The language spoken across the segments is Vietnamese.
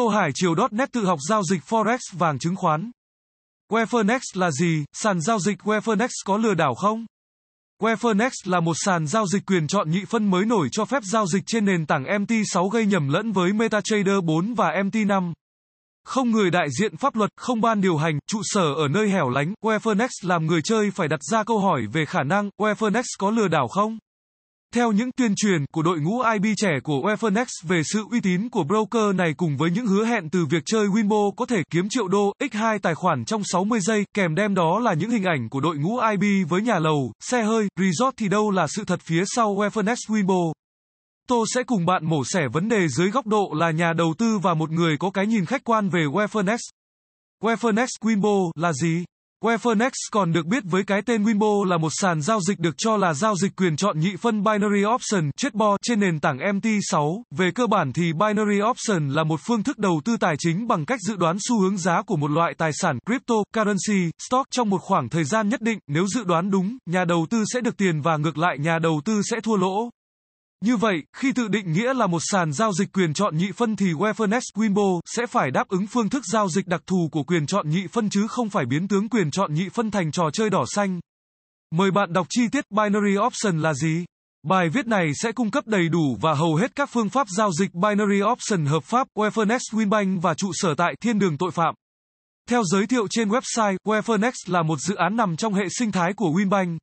Tô Hải Triều.net tự học giao dịch Forex vàng chứng khoán. Wefernex là gì? Sàn giao dịch Wefernex có lừa đảo không? Wefernex là một sàn giao dịch quyền chọn nhị phân mới nổi cho phép giao dịch trên nền tảng MT6 gây nhầm lẫn với MetaTrader 4 và MT5. Không người đại diện pháp luật, không ban điều hành, trụ sở ở nơi hẻo lánh, Wefernex làm người chơi phải đặt ra câu hỏi về khả năng Wefernex có lừa đảo không? Theo những tuyên truyền của đội ngũ IB trẻ của Wefernex về sự uy tín của broker này cùng với những hứa hẹn từ việc chơi Winbo có thể kiếm triệu đô, x2 tài khoản trong 60 giây, kèm đem đó là những hình ảnh của đội ngũ IB với nhà lầu, xe hơi, resort thì đâu là sự thật phía sau Wefernex Winbo. Tô sẽ cùng bạn mổ xẻ vấn đề dưới góc độ là nhà đầu tư và một người có cái nhìn khách quan về Wefernex. Wefernex Winbo là gì? Wefernex còn được biết với cái tên Winbo là một sàn giao dịch được cho là giao dịch quyền chọn nhị phân Binary Option Chatbot trên nền tảng MT6. Về cơ bản thì Binary Option là một phương thức đầu tư tài chính bằng cách dự đoán xu hướng giá của một loại tài sản cryptocurrency, stock trong một khoảng thời gian nhất định. Nếu dự đoán đúng, nhà đầu tư sẽ được tiền và ngược lại nhà đầu tư sẽ thua lỗ. Như vậy, khi tự định nghĩa là một sàn giao dịch quyền chọn nhị phân thì Wefernex Wimbo sẽ phải đáp ứng phương thức giao dịch đặc thù của quyền chọn nhị phân chứ không phải biến tướng quyền chọn nhị phân thành trò chơi đỏ xanh. Mời bạn đọc chi tiết Binary Option là gì? Bài viết này sẽ cung cấp đầy đủ và hầu hết các phương pháp giao dịch Binary Option hợp pháp Wefernex Winbank và trụ sở tại Thiên đường tội phạm. Theo giới thiệu trên website, Wefernex là một dự án nằm trong hệ sinh thái của Winbank.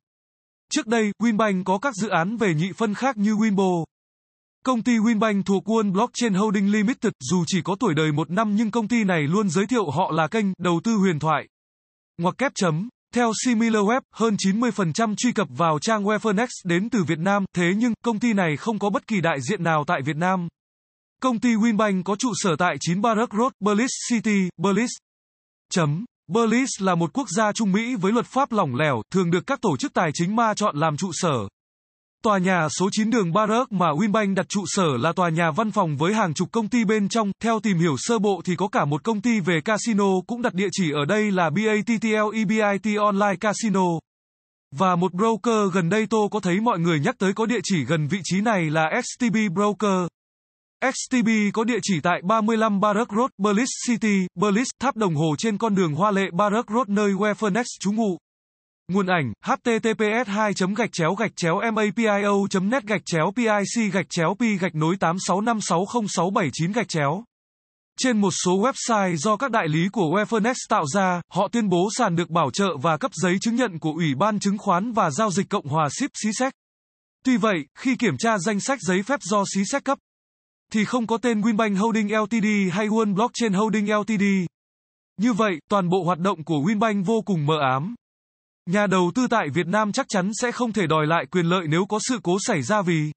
Trước đây, Winbank có các dự án về nhị phân khác như Winbo. Công ty Winbank thuộc World Blockchain Holding Limited, dù chỉ có tuổi đời một năm nhưng công ty này luôn giới thiệu họ là kênh đầu tư huyền thoại. Ngoặc kép chấm. Theo SimilarWeb, hơn 90% truy cập vào trang Wefernex đến từ Việt Nam, thế nhưng công ty này không có bất kỳ đại diện nào tại Việt Nam. Công ty Winbank có trụ sở tại 9 Barrack Road, Belize City, Belize. Chấm. Belize là một quốc gia Trung Mỹ với luật pháp lỏng lẻo, thường được các tổ chức tài chính ma chọn làm trụ sở. Tòa nhà số 9 đường Barrack mà Winbank đặt trụ sở là tòa nhà văn phòng với hàng chục công ty bên trong, theo tìm hiểu sơ bộ thì có cả một công ty về casino cũng đặt địa chỉ ở đây là BATTL EBIT Online Casino. Và một broker gần đây tôi có thấy mọi người nhắc tới có địa chỉ gần vị trí này là STB Broker. XTB có địa chỉ tại 35 Barrack Road, Berlitz City, Berlitz. tháp đồng hồ trên con đường hoa lệ Barrack Road nơi Wefernex trú ngụ. Nguồn ảnh, https 2 gạch chéo gạch chéo mapio net gạch chéo pic gạch chéo pi gạch nối 86560679 gạch chéo. Trên một số website do các đại lý của Wefernex tạo ra, họ tuyên bố sàn được bảo trợ và cấp giấy chứng nhận của Ủy ban Chứng khoán và Giao dịch Cộng hòa SIP xí. Tuy vậy, khi kiểm tra danh sách giấy phép do xí cấp, thì không có tên Winbank Holding Ltd hay One Blockchain Holding Ltd. Như vậy, toàn bộ hoạt động của Winbank vô cùng mờ ám. Nhà đầu tư tại Việt Nam chắc chắn sẽ không thể đòi lại quyền lợi nếu có sự cố xảy ra vì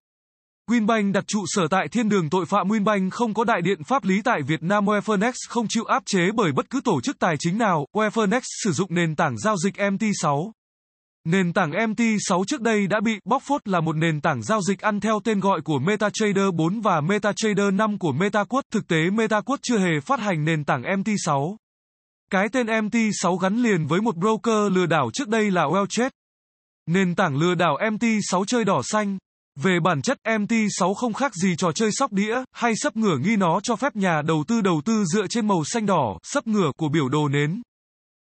Winbank đặt trụ sở tại thiên đường tội phạm Winbank không có đại điện pháp lý tại Việt Nam Wefernex không chịu áp chế bởi bất cứ tổ chức tài chính nào. Wefernex sử dụng nền tảng giao dịch MT6. Nền tảng MT6 trước đây đã bị bóc phốt là một nền tảng giao dịch ăn theo tên gọi của MetaTrader 4 và MetaTrader 5 của MetaQuad. Thực tế MetaQuad chưa hề phát hành nền tảng MT6. Cái tên MT6 gắn liền với một broker lừa đảo trước đây là Wellchat. Nền tảng lừa đảo MT6 chơi đỏ xanh. Về bản chất, MT6 không khác gì trò chơi sóc đĩa, hay sấp ngửa nghi nó cho phép nhà đầu tư đầu tư dựa trên màu xanh đỏ, sấp ngửa của biểu đồ nến.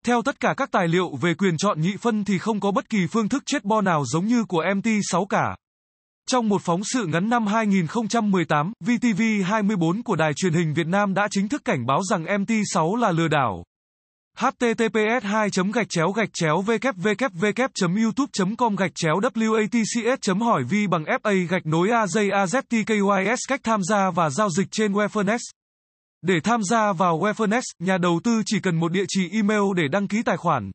Theo tất cả các tài liệu về quyền chọn nhị phân thì không có bất kỳ phương thức chết bo nào giống như của MT6 cả. Trong một phóng sự ngắn năm 2018, VTV24 của Đài truyền hình Việt Nam đã chính thức cảnh báo rằng MT6 là lừa đảo. https 2 gạch chéo gạch chéo www youtube com gạch chéo watcs hỏi v bằng fa gạch nối azaztkys cách tham gia và giao dịch trên Wefernex để tham gia vào Wefernex, nhà đầu tư chỉ cần một địa chỉ email để đăng ký tài khoản.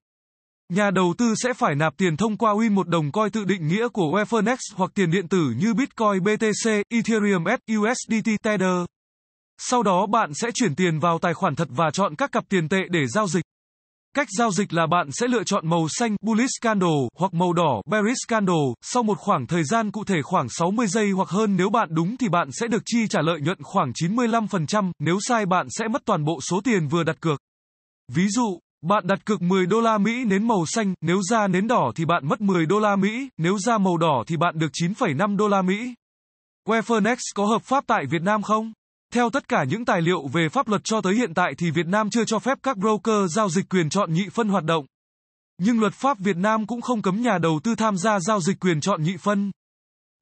Nhà đầu tư sẽ phải nạp tiền thông qua Win một đồng coi tự định nghĩa của Wefernex hoặc tiền điện tử như Bitcoin BTC, Ethereum USDT Tether. Sau đó bạn sẽ chuyển tiền vào tài khoản thật và chọn các cặp tiền tệ để giao dịch. Cách giao dịch là bạn sẽ lựa chọn màu xanh bullish candle hoặc màu đỏ bearish candle. Sau một khoảng thời gian cụ thể khoảng 60 giây hoặc hơn nếu bạn đúng thì bạn sẽ được chi trả lợi nhuận khoảng 95%, nếu sai bạn sẽ mất toàn bộ số tiền vừa đặt cược. Ví dụ, bạn đặt cược 10 đô la Mỹ nến màu xanh, nếu ra nến đỏ thì bạn mất 10 đô la Mỹ, nếu ra màu đỏ thì bạn được 9,5 đô la Mỹ. Wefernex có hợp pháp tại Việt Nam không? Theo tất cả những tài liệu về pháp luật cho tới hiện tại thì Việt Nam chưa cho phép các broker giao dịch quyền chọn nhị phân hoạt động. Nhưng luật pháp Việt Nam cũng không cấm nhà đầu tư tham gia giao dịch quyền chọn nhị phân.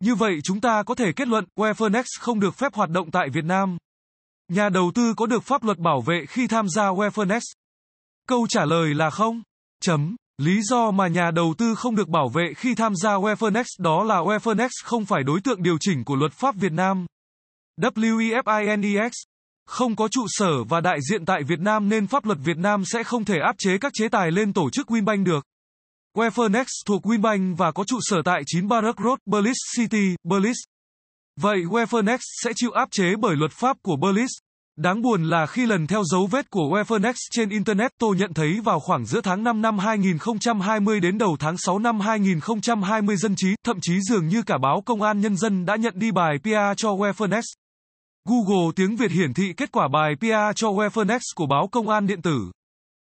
Như vậy chúng ta có thể kết luận, Wefernex không được phép hoạt động tại Việt Nam. Nhà đầu tư có được pháp luật bảo vệ khi tham gia Wefernex? Câu trả lời là không. Chấm. Lý do mà nhà đầu tư không được bảo vệ khi tham gia Wefernex đó là Wefernex không phải đối tượng điều chỉnh của luật pháp Việt Nam. WEFINEX không có trụ sở và đại diện tại Việt Nam nên pháp luật Việt Nam sẽ không thể áp chế các chế tài lên tổ chức Winbank được. Wefernex thuộc Winbank và có trụ sở tại 9 Barrack Road, Belize City, Belize. Vậy Wefernex sẽ chịu áp chế bởi luật pháp của Belize. Đáng buồn là khi lần theo dấu vết của Wefernex trên Internet tôi nhận thấy vào khoảng giữa tháng 5 năm 2020 đến đầu tháng 6 năm 2020 dân trí, thậm chí dường như cả báo Công an Nhân dân đã nhận đi bài PR cho Wefernex. Google tiếng Việt hiển thị kết quả bài PR cho Wefernex của báo Công an Điện tử.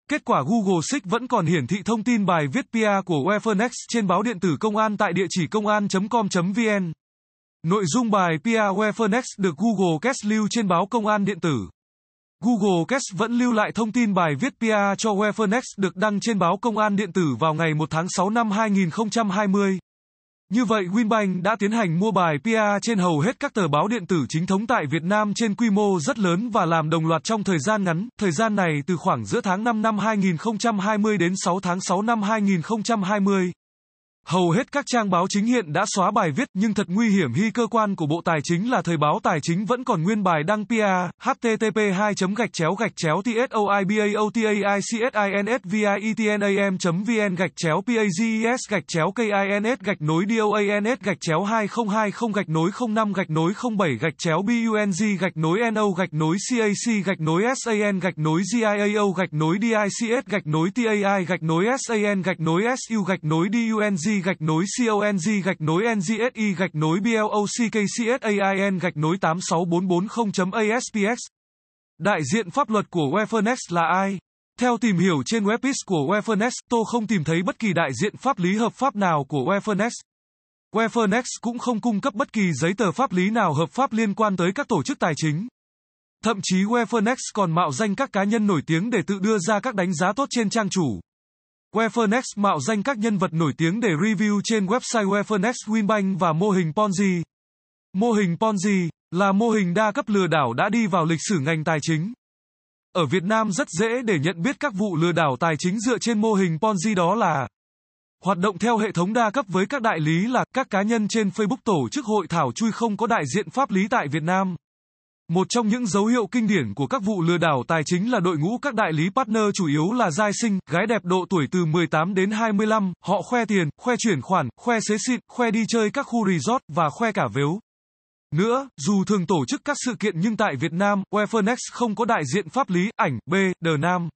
Kết quả Google Search vẫn còn hiển thị thông tin bài viết PR của Wefernex trên báo điện tử công an tại địa chỉ công an.com.vn. Nội dung bài PR Wefernex được Google Cast lưu trên báo công an điện tử. Google Cast vẫn lưu lại thông tin bài viết PR cho Wefernex được đăng trên báo công an điện tử vào ngày 1 tháng 6 năm 2020. Như vậy Winbank đã tiến hành mua bài PA trên hầu hết các tờ báo điện tử chính thống tại Việt Nam trên quy mô rất lớn và làm đồng loạt trong thời gian ngắn, thời gian này từ khoảng giữa tháng 5 năm 2020 đến 6 tháng 6 năm 2020. Hầu hết các trang báo chính hiện đã xóa bài viết, nhưng thật nguy hiểm khi cơ quan của Bộ Tài chính là Thời báo Tài chính vẫn còn nguyên bài đăng PR, http 2 gạch chéo gạch chéo tsoibaotaicsinsvietnam vn gạch chéo pages gạch chéo kins gạch nối doans gạch chéo 2020 gạch nối 05 gạch nối 07 gạch chéo bung gạch nối no gạch nối cac gạch nối san gạch nối giao gạch nối dics gạch nối tai gạch nối san gạch nối su gạch nối dung gạch nối CONG gạch nối NGSI gạch nối BLOCKCSAIN gạch nối 86440.ASPX. Đại diện pháp luật của Wefernex là ai? Theo tìm hiểu trên webpage của Wefernex, tôi không tìm thấy bất kỳ đại diện pháp lý hợp pháp nào của Wefernex. Wefernex cũng không cung cấp bất kỳ giấy tờ pháp lý nào hợp pháp liên quan tới các tổ chức tài chính. Thậm chí Wefernex còn mạo danh các cá nhân nổi tiếng để tự đưa ra các đánh giá tốt trên trang chủ. Wefernex mạo danh các nhân vật nổi tiếng để review trên website Wefernex Winbank và mô hình Ponzi. Mô hình Ponzi là mô hình đa cấp lừa đảo đã đi vào lịch sử ngành tài chính. Ở Việt Nam rất dễ để nhận biết các vụ lừa đảo tài chính dựa trên mô hình Ponzi đó là Hoạt động theo hệ thống đa cấp với các đại lý là các cá nhân trên Facebook tổ chức hội thảo chui không có đại diện pháp lý tại Việt Nam. Một trong những dấu hiệu kinh điển của các vụ lừa đảo tài chính là đội ngũ các đại lý partner chủ yếu là giai sinh, gái đẹp độ tuổi từ 18 đến 25, họ khoe tiền, khoe chuyển khoản, khoe xế xịn, khoe đi chơi các khu resort và khoe cả vếu. Nữa, dù thường tổ chức các sự kiện nhưng tại Việt Nam, Wefernex không có đại diện pháp lý, ảnh, B, Đờ Nam.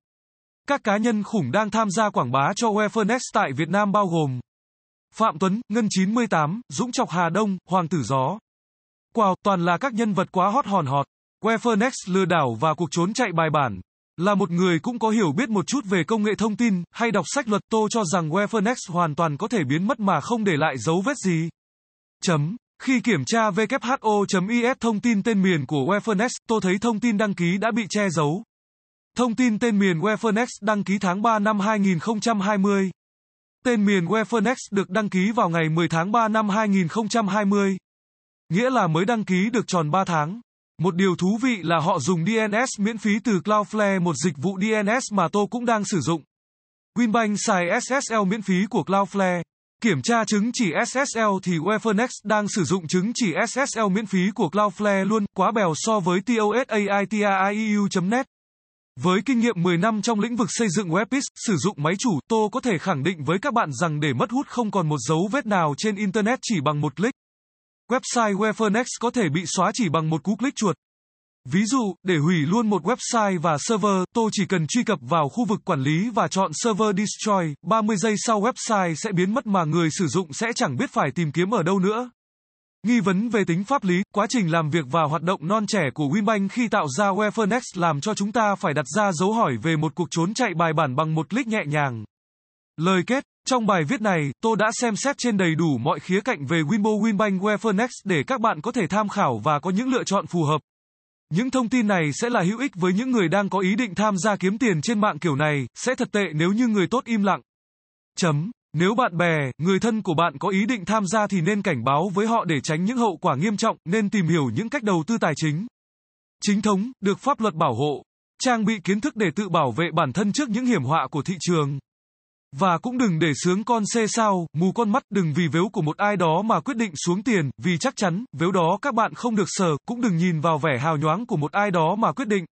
Các cá nhân khủng đang tham gia quảng bá cho Wefernex tại Việt Nam bao gồm Phạm Tuấn, Ngân 98, Dũng Chọc Hà Đông, Hoàng Tử Gió. Wow, toàn là các nhân vật quá hot hòn hot. Wefernex lừa đảo và cuộc trốn chạy bài bản. Là một người cũng có hiểu biết một chút về công nghệ thông tin, hay đọc sách luật tô cho rằng Wefernex hoàn toàn có thể biến mất mà không để lại dấu vết gì. Chấm. Khi kiểm tra who.is thông tin tên miền của Wefernex, tôi thấy thông tin đăng ký đã bị che giấu. Thông tin tên miền Wefernex đăng ký tháng 3 năm 2020. Tên miền Wefernex được đăng ký vào ngày 10 tháng 3 năm 2020. Nghĩa là mới đăng ký được tròn 3 tháng. Một điều thú vị là họ dùng DNS miễn phí từ Cloudflare một dịch vụ DNS mà tôi cũng đang sử dụng. Winbank xài SSL miễn phí của Cloudflare. Kiểm tra chứng chỉ SSL thì Wefernex đang sử dụng chứng chỉ SSL miễn phí của Cloudflare luôn, quá bèo so với TOSAITAIEU.net. Với kinh nghiệm 10 năm trong lĩnh vực xây dựng webis, sử dụng máy chủ, tôi có thể khẳng định với các bạn rằng để mất hút không còn một dấu vết nào trên Internet chỉ bằng một click. Website Wefernex có thể bị xóa chỉ bằng một cú click chuột. Ví dụ, để hủy luôn một website và server, tôi chỉ cần truy cập vào khu vực quản lý và chọn Server Destroy, 30 giây sau website sẽ biến mất mà người sử dụng sẽ chẳng biết phải tìm kiếm ở đâu nữa. Nghi vấn về tính pháp lý, quá trình làm việc và hoạt động non trẻ của Winbank khi tạo ra Wefernex làm cho chúng ta phải đặt ra dấu hỏi về một cuộc trốn chạy bài bản bằng một click nhẹ nhàng. Lời kết trong bài viết này, tôi đã xem xét trên đầy đủ mọi khía cạnh về Winbo Winbank Wefernex để các bạn có thể tham khảo và có những lựa chọn phù hợp. Những thông tin này sẽ là hữu ích với những người đang có ý định tham gia kiếm tiền trên mạng kiểu này, sẽ thật tệ nếu như người tốt im lặng. Chấm. Nếu bạn bè, người thân của bạn có ý định tham gia thì nên cảnh báo với họ để tránh những hậu quả nghiêm trọng, nên tìm hiểu những cách đầu tư tài chính. Chính thống, được pháp luật bảo hộ. Trang bị kiến thức để tự bảo vệ bản thân trước những hiểm họa của thị trường. Và cũng đừng để sướng con xê sao, mù con mắt, đừng vì vếu của một ai đó mà quyết định xuống tiền, vì chắc chắn, vếu đó các bạn không được sờ, cũng đừng nhìn vào vẻ hào nhoáng của một ai đó mà quyết định.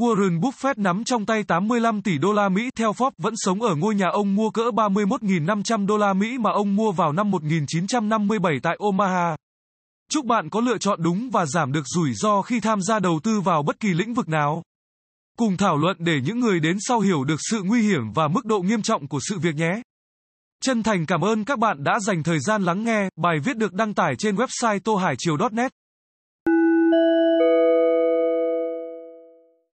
Warren Buffett nắm trong tay 85 tỷ đô la Mỹ theo Forbes vẫn sống ở ngôi nhà ông mua cỡ 31.500 đô la Mỹ mà ông mua vào năm 1957 tại Omaha. Chúc bạn có lựa chọn đúng và giảm được rủi ro khi tham gia đầu tư vào bất kỳ lĩnh vực nào. Cùng thảo luận để những người đến sau hiểu được sự nguy hiểm và mức độ nghiêm trọng của sự việc nhé. Chân thành cảm ơn các bạn đã dành thời gian lắng nghe, bài viết được đăng tải trên website tohaichiều.net.